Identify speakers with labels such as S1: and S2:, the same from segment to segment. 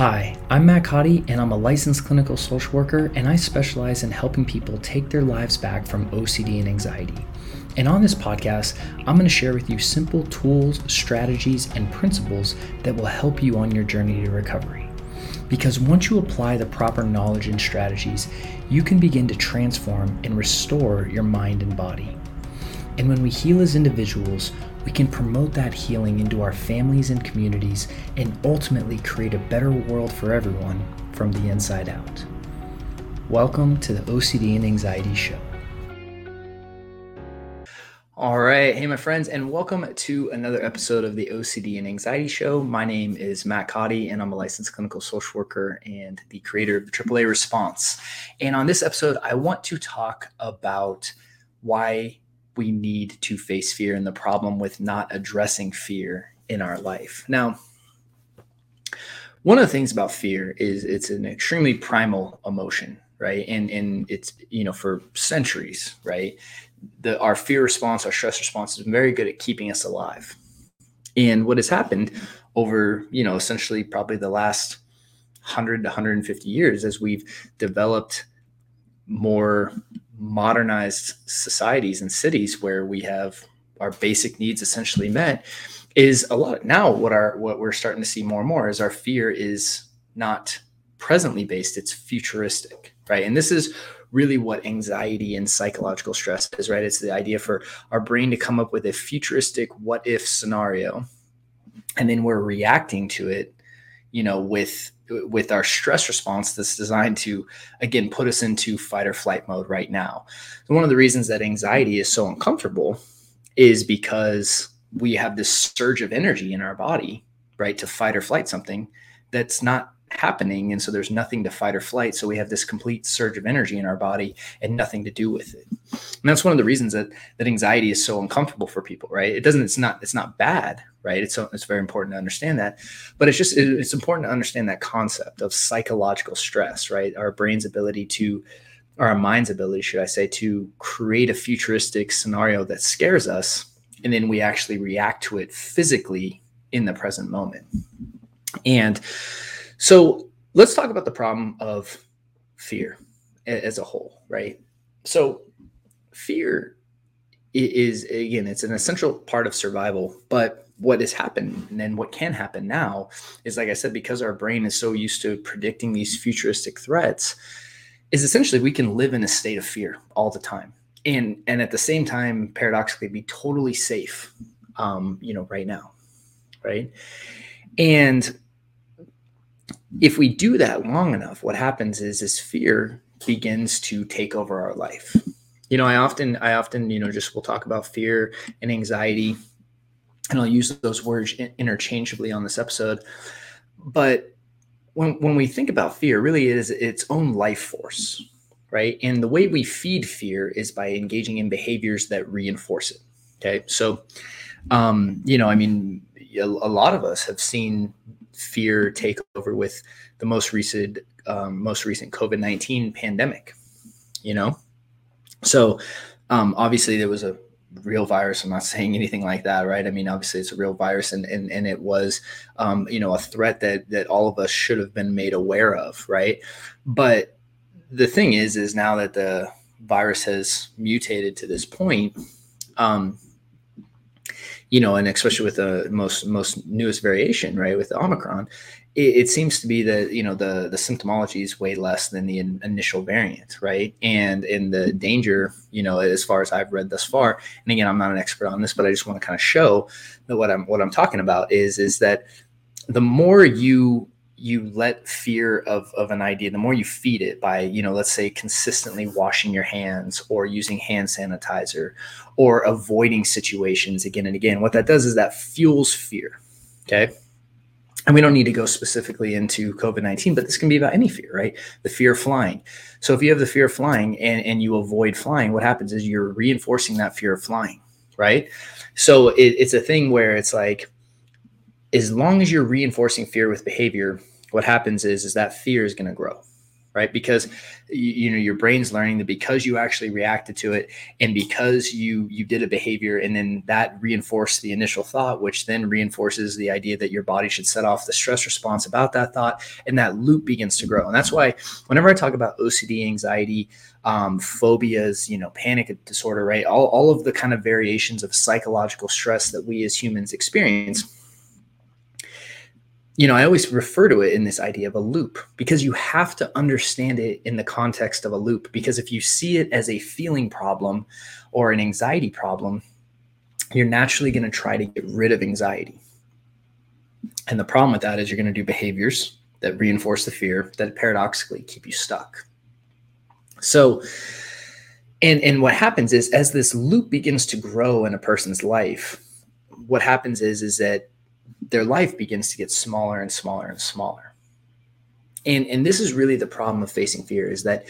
S1: Hi, I'm Matt Codd, and I'm a licensed clinical social worker, and I specialize in helping people take their lives back from OCD and anxiety. And on this podcast, I'm going to share with you simple tools, strategies, and principles that will help you on your journey to recovery. Because once you apply the proper knowledge and strategies, you can begin to transform and restore your mind and body. And when we heal as individuals, we can promote that healing into our families and communities and ultimately create a better world for everyone from the inside out. Welcome to the OCD and Anxiety Show. All right. Hey, my friends, and welcome to another episode of the OCD and Anxiety Show. My name is Matt Codd, and I'm a licensed clinical social worker and the creator of the AAA Response. And on this episode, I want to talk about why we need to face fear and the problem with not addressing fear in our life. Now, one of the things about fear is it's an extremely primal emotion, right? And and it's you know for centuries, right? The our fear response, our stress response has been very good at keeping us alive. And what has happened over you know essentially probably the last 100 to 150 years as we've developed more modernized societies and cities where we have our basic needs essentially met is a lot. Now what our what we're starting to see more and more is our fear is not presently based it's futuristic right? And this is really what anxiety and psychological stress is right? It's the idea for our brain to come up with a futuristic what if scenario and then we're reacting to it you know with with our stress response that's designed to again put us into fight or flight mode right now. So one of the reasons that anxiety is so uncomfortable is because we have this surge of energy in our body right to fight or flight something that's not happening and so there's nothing to fight or flight so we have this complete surge of energy in our body and nothing to do with it. And that's one of the reasons that that anxiety is so uncomfortable for people right? It doesn't it's not it's not bad right? It's so it's very important to understand that but it's just it's important to understand that concept of psychological stress right? Our brain's ability to or our mind's ability should i say to create a futuristic scenario that scares us and then we actually react to it physically in the present moment. And so let's talk about the problem of fear as a whole, right? So fear is again, it's an essential part of survival, but what has happened and what can happen now is like I said, because our brain is so used to predicting these futuristic threats, is essentially we can live in a state of fear all the time. And and at the same time, paradoxically, be totally safe um, you know, right now. Right. And if we do that long enough, what happens is this fear begins to take over our life. You know, I often, I often, you know, just will talk about fear and anxiety, and I'll use those words interchangeably on this episode. But when when we think about fear, really it is its own life force, right? And the way we feed fear is by engaging in behaviors that reinforce it. Okay, so, um, you know, I mean, a, a lot of us have seen fear take over with the most recent um, most recent COVID nineteen pandemic. You know, so um, obviously there was a real virus. I'm not saying anything like that, right? I mean, obviously it's a real virus, and and, and it was, um, you know, a threat that that all of us should have been made aware of, right? But the thing is, is now that the virus has mutated to this point, um, you know, and especially with the most most newest variation, right, with Omicron, it, it, seems to be that you know the the symptomology is way less than the in, initial variant, right? And in the danger, you know, as far as I've read thus far, and again, I'm not an expert on this, but I just want to kind of show that what I'm what I'm talking about is is that the more you you let fear of, of an idea the more you feed it by you know let's say consistently washing your hands or using hand sanitizer or avoiding situations again and again what that does is that fuels fear okay? And we don't need to go specifically into covid-19 but this can be about any fear right? The fear of flying. So if you have the fear of flying and, and you avoid flying what happens is you're reinforcing that fear of flying right? So it, it's a thing where it's like as long as you're reinforcing fear with behavior what happens is is that fear is going to grow right? Because you, know your brain's learning that because you actually reacted to it and because you you did a behavior and then that reinforced the initial thought which then reinforces the idea that your body should set off the stress response about that thought and that loop begins to grow. And that's why whenever i talk about ocd anxiety um, phobias you know panic disorder right? All, all of the kind of variations of psychological stress that we as humans experience you know, I always refer to it in this idea of a loop because you have to understand it in the context of a loop. Because if you see it as a feeling problem or an anxiety problem, you're naturally going to try to get rid of anxiety. And the problem with that is you're going to do behaviors that reinforce the fear that paradoxically keep you stuck. So, and and what happens is as this loop begins to grow in a person's life, what happens is is that their life begins to get smaller and smaller and smaller. And, and this is really the problem of facing fear is that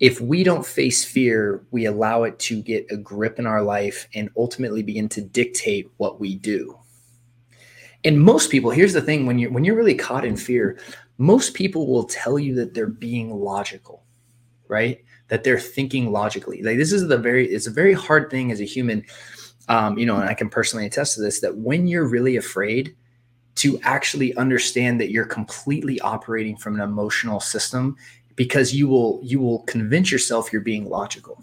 S1: if we don't face fear, we allow it to get a grip in our life and ultimately begin to dictate what we do. And most people, here's the thing, when you're when you're really caught in fear, most people will tell you that they're being logical, right? That they're thinking logically. Like this is the very it's a very hard thing as a human um, you know, and I can personally attest to this that when you're really afraid, to actually understand that you're completely operating from an emotional system because you will you will convince yourself you're being logical.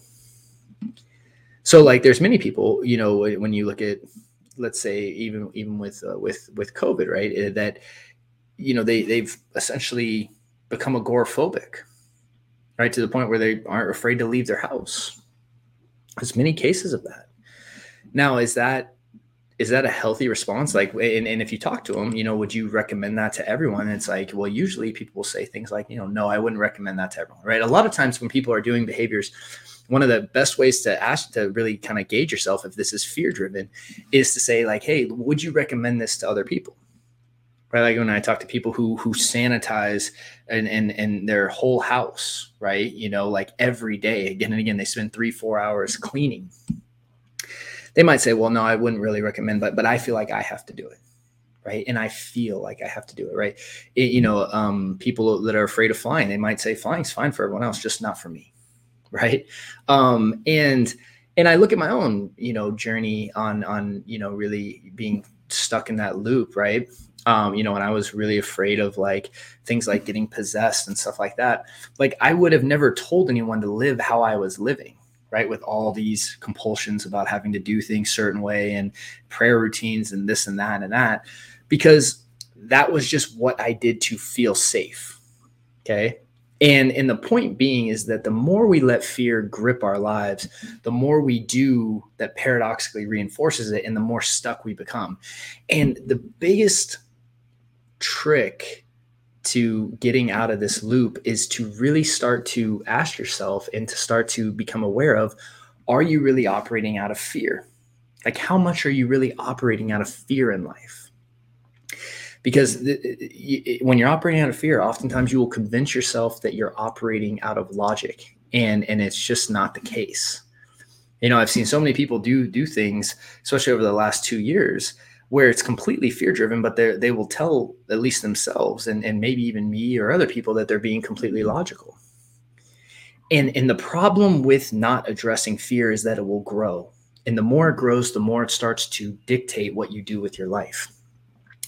S1: So like there's many people you know when you look at let's say even even with uh, with with covid right eh, that you know they they've essentially become agoraphobic right to the point where they aren't afraid to leave their house. There's many cases of that now, is that is that a healthy response? Like, and, and if you talk to them, you know, would you recommend that to everyone? It's like, well, usually people will say things like, you know, no, I wouldn't recommend that to everyone, right? A lot of times when people are doing behaviors, one of the best ways to ask to really kind of gauge yourself if this is fear driven is to say like, hey, would you recommend this to other people? Right, like when I talk to people who who sanitize and and and their whole house, right? You know, like every day, again and again, they spend three four hours cleaning they might say, well, no, I wouldn't really recommend, but but I feel like I have to do it. Right. And I feel like I have to do it. Right. It, you know, um, people that are afraid of flying, they might say flying's fine for everyone else, just not for me. Right. Um, and and I look at my own, you know, journey on on, you know, really being stuck in that loop, right? Um, you know, when I was really afraid of like things like getting possessed and stuff like that, like I would have never told anyone to live how I was living right with all these compulsions about having to do things certain way and prayer routines and this and that and that because that was just what i did to feel safe okay? And and the point being is that the more we let fear grip our lives the more we do that paradoxically reinforces it and the more stuck we become. And the biggest trick to getting out of this loop is to really start to ask yourself and to start to become aware of are you really operating out of fear? Like, how much are you really operating out of fear in life? Because when you're operating out of fear, oftentimes you will convince yourself that you're operating out of logic, and and it's just not the case. You know, I've seen so many people do do things, especially over the last two years, where it's completely fear driven, but they they will tell at least themselves and, and maybe even me or other people that they're being completely mm-hmm. logical. And and the problem with not addressing fear is that it will grow. And the more it grows, the more it starts to dictate what you do with your life.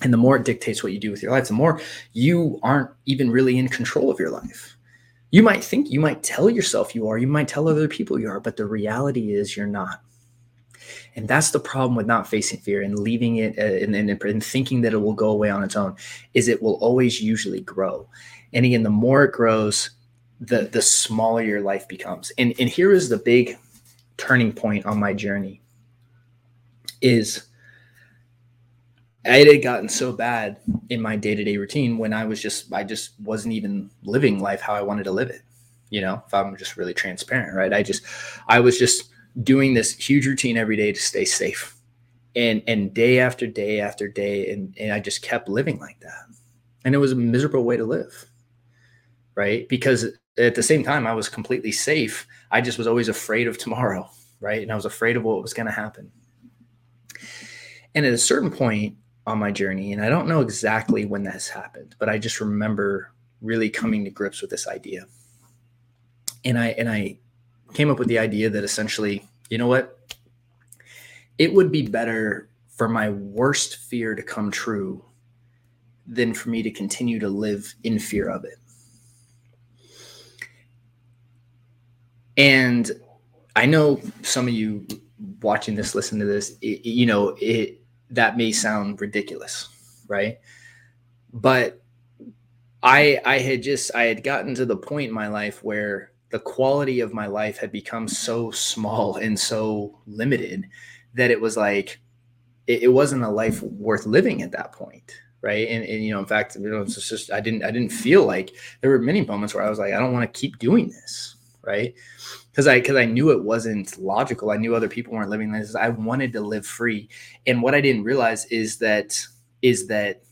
S1: And the more it dictates what you do with your life, the more you aren't even really in control of your life. You might think, you might tell yourself you are, you might tell other people you are, but the reality is you're not. And that's the problem with not facing fear and leaving it uh, and, and, and thinking that it will go away on its own is it will always usually grow. And again, the more it grows, the the smaller your life becomes. And and here is the big turning point on my journey is I had gotten so bad in my day-to-day routine when I was just I just wasn't even living life how I wanted to live it. You know, if I'm just really transparent, right? I just I was just doing this huge routine every day to stay safe. And and day after day after day and, and i just kept living like that. And it was a miserable way to live right? Because at the same time i was completely safe. I just was always afraid of tomorrow right? And i was afraid of what was going to happen. And at a certain point on my journey and i don't know exactly when this happened but i just remember really coming to grips with this idea. And I and I came up with the idea that essentially, you know what? It would be better for my worst fear to come true than for me to continue to live in fear of it. And I know some of you watching this, listen to this, it, you know, it that may sound ridiculous, right? But I I had just I had gotten to the point in my life where the quality of my life had become so small and so limited that it was like it, it wasn't a life worth living at that point right and, and you know in fact you know it's just i didn't i didn't feel like there were many moments where i was like i don't want to keep doing this right because I because I knew it wasn't logical. I knew other people weren't living this. I wanted to live free, and what I didn't realize is that is that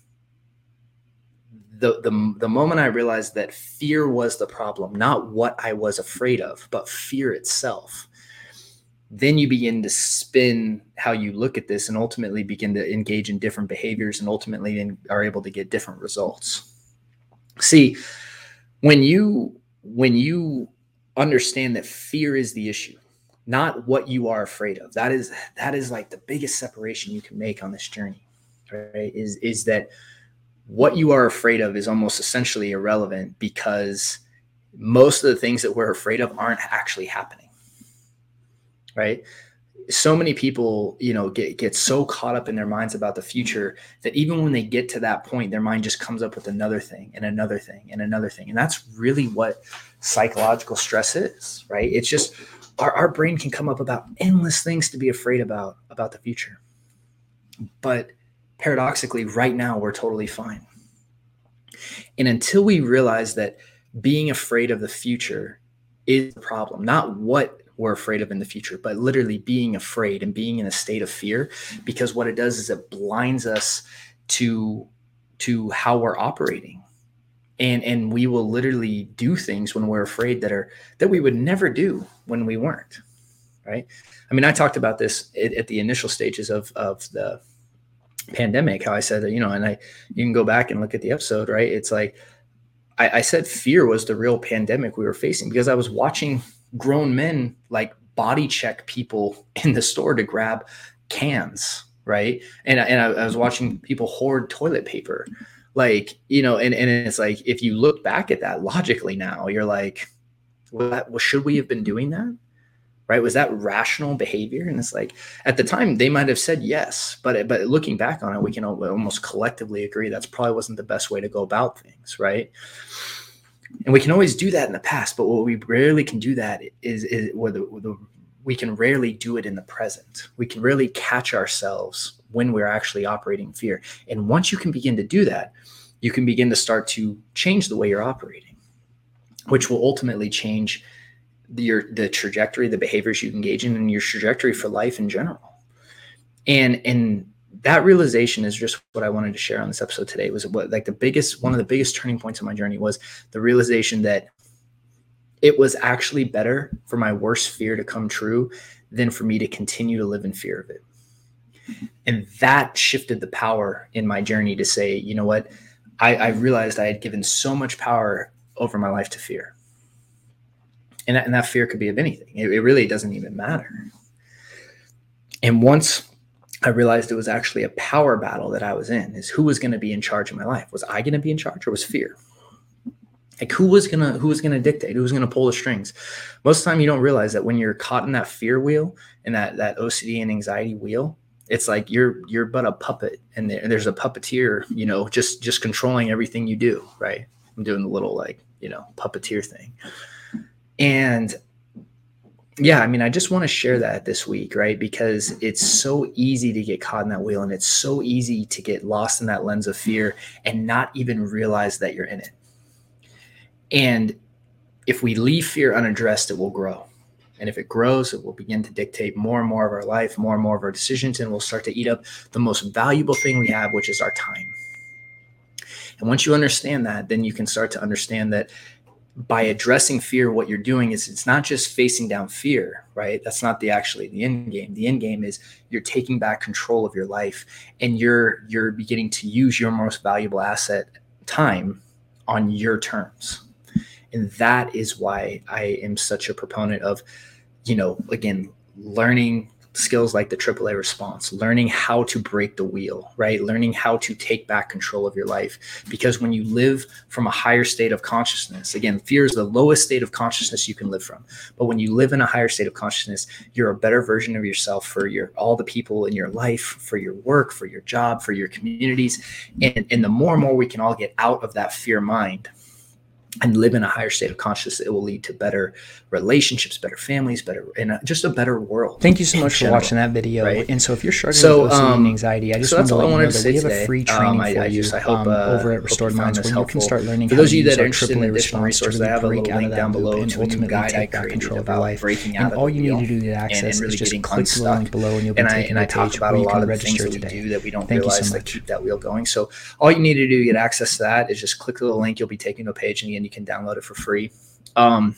S1: the the the moment I realized that fear was the problem, not what I was afraid of, but fear itself. Then you begin to spin how you look at this, and ultimately begin to engage in different behaviors, and ultimately are able to get different results. See, when you when you understand that fear is the issue not what you are afraid of that is that is like the biggest separation you can make on this journey right is is that what you are afraid of is almost essentially irrelevant because most of the things that we're afraid of aren't actually happening right? So many people you know get get so caught up in their minds about the future that even when they get to that point their mind just comes up with another thing and another thing and another thing. And that's really what psychological stress is right? It's just our, our brain can come up about endless things to be afraid about about the future. But paradoxically right now we're totally fine and until we realize that being afraid of the future is the problem not what we're afraid of in the future, but literally being afraid and being in a state of fear because what it does is it blinds us to to how we're operating. And and we will literally do things when we're afraid that are that we would never do when we weren't. Right? I mean, I talked about this at, at the initial stages of of the pandemic, how I said that, you know, and I you can go back and look at the episode, right? It's like I, I said fear was the real pandemic we were facing because I was watching grown men like body check people in the store to grab cans, right? And, and I, I was mm-hmm. watching people hoard toilet paper. Like, you know, and, and it's like, if you look back at that logically now, you're like, well, that, well, should we have been doing that? Right? Was that rational behavior? And it's like at the time they might have said yes but but looking back on it we can almost collectively agree that's probably wasn't the best way to go about things right? And we can always do that in the past but what we rarely can do that is is whether we can rarely do it in the present. We can rarely catch ourselves when we're actually operating fear. And once you can begin to do that you can begin to start to change the way you're operating which will ultimately change the, your the trajectory the behaviors you engage in and your trajectory for life in general and and that realization is just what I wanted to share on this episode today. Was what like the biggest one of the biggest turning points of my journey was the realization that it was actually better for my worst fear to come true than for me to continue to live in fear of it. And that shifted the power in my journey to say, you know what, I, I realized I had given so much power over my life to fear. And that, and that fear could be of anything. It, it really doesn't even matter. And once I realized it was actually a power battle that I was in is who was going to be in charge of my life? Was I going to be in charge or was fear? Like who was gonna who was gonna dictate? Who was gonna pull the strings? Most of the time you don't realize that when you're caught in that fear wheel and that that OCD and anxiety wheel, it's like you're you're but a puppet and there, there's a puppeteer, you know, just just controlling everything you do, right? I'm doing the little like, you know, puppeteer thing. And yeah, I mean, I just want to share that this week, right? Because it's so easy to get caught in that wheel and it's so easy to get lost in that lens of fear and not even realize that you're in it. And if we leave fear unaddressed, it will grow. And if it grows, it will begin to dictate more and more of our life, more and more of our decisions, and we'll start to eat up the most valuable thing we have, which is our time. And once you understand that, then you can start to understand that by addressing fear, what you're doing is it's not just facing down fear, right? That's not the actually the end game. The end game is you're taking back control of your life and you're you're beginning to use your most valuable asset, time, on your terms. And that is why I am such a proponent of, you know, again, learning skills like the AAA response, learning how to break the wheel, right? Learning how to take back control of your life. Because when you live from a higher state of consciousness, again, fear is the lowest state of consciousness you can live from. But when you live in a higher state of consciousness, you're a better version of yourself for your all the people in your life, for your work, for your job, for your communities. And, and the more and more we can all get out of that fear mind, and live in a higher state of consciousness, it will lead to better relationships, better families, better and just a better world.
S2: Thank you so much general, for watching that video. Right? And so, if you're struggling so, with OCD um, and anxiety, I just so want to let you know that we have today. a free training um, I, for I you just, I hope, um, uh, over at Restored Minds where you can start learning.
S1: For those of you that are interested in additional resources, I have a little link down below to ultimately guide take back control of your life.
S2: And all you need to do to get access is just click the link below, and you'll be taken to a page where you can register today.
S1: That we don't realize that keep that wheel going. So all you need to do to get access to that is just click the link. You'll be taken to a page, and again, you can download it for free. Um,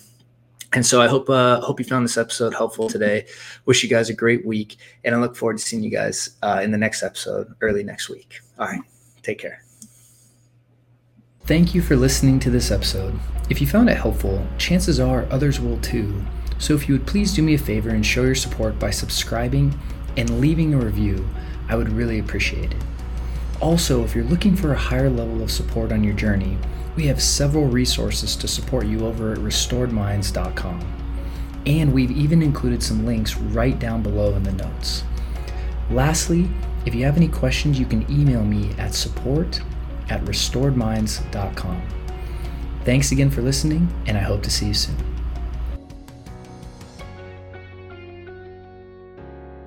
S1: and so I hope uh, hope you found this episode helpful today. Wish you guys a great week, and I look forward to seeing you guys uh, in the next episode early next week. All right, take care.
S2: Thank you for listening to this episode. If you found it helpful, chances are others will too. So if you would please do me a favor and show your support by subscribing and leaving a review, I would really appreciate it. Also, if you're looking for a higher level of support on your journey, we have several resources to support you over at restoredminds.com. And we've even included some links right down below in the notes. Lastly, if you have any questions, you can email me at support at restoredminds.com. Thanks again for listening, and I hope to see you soon.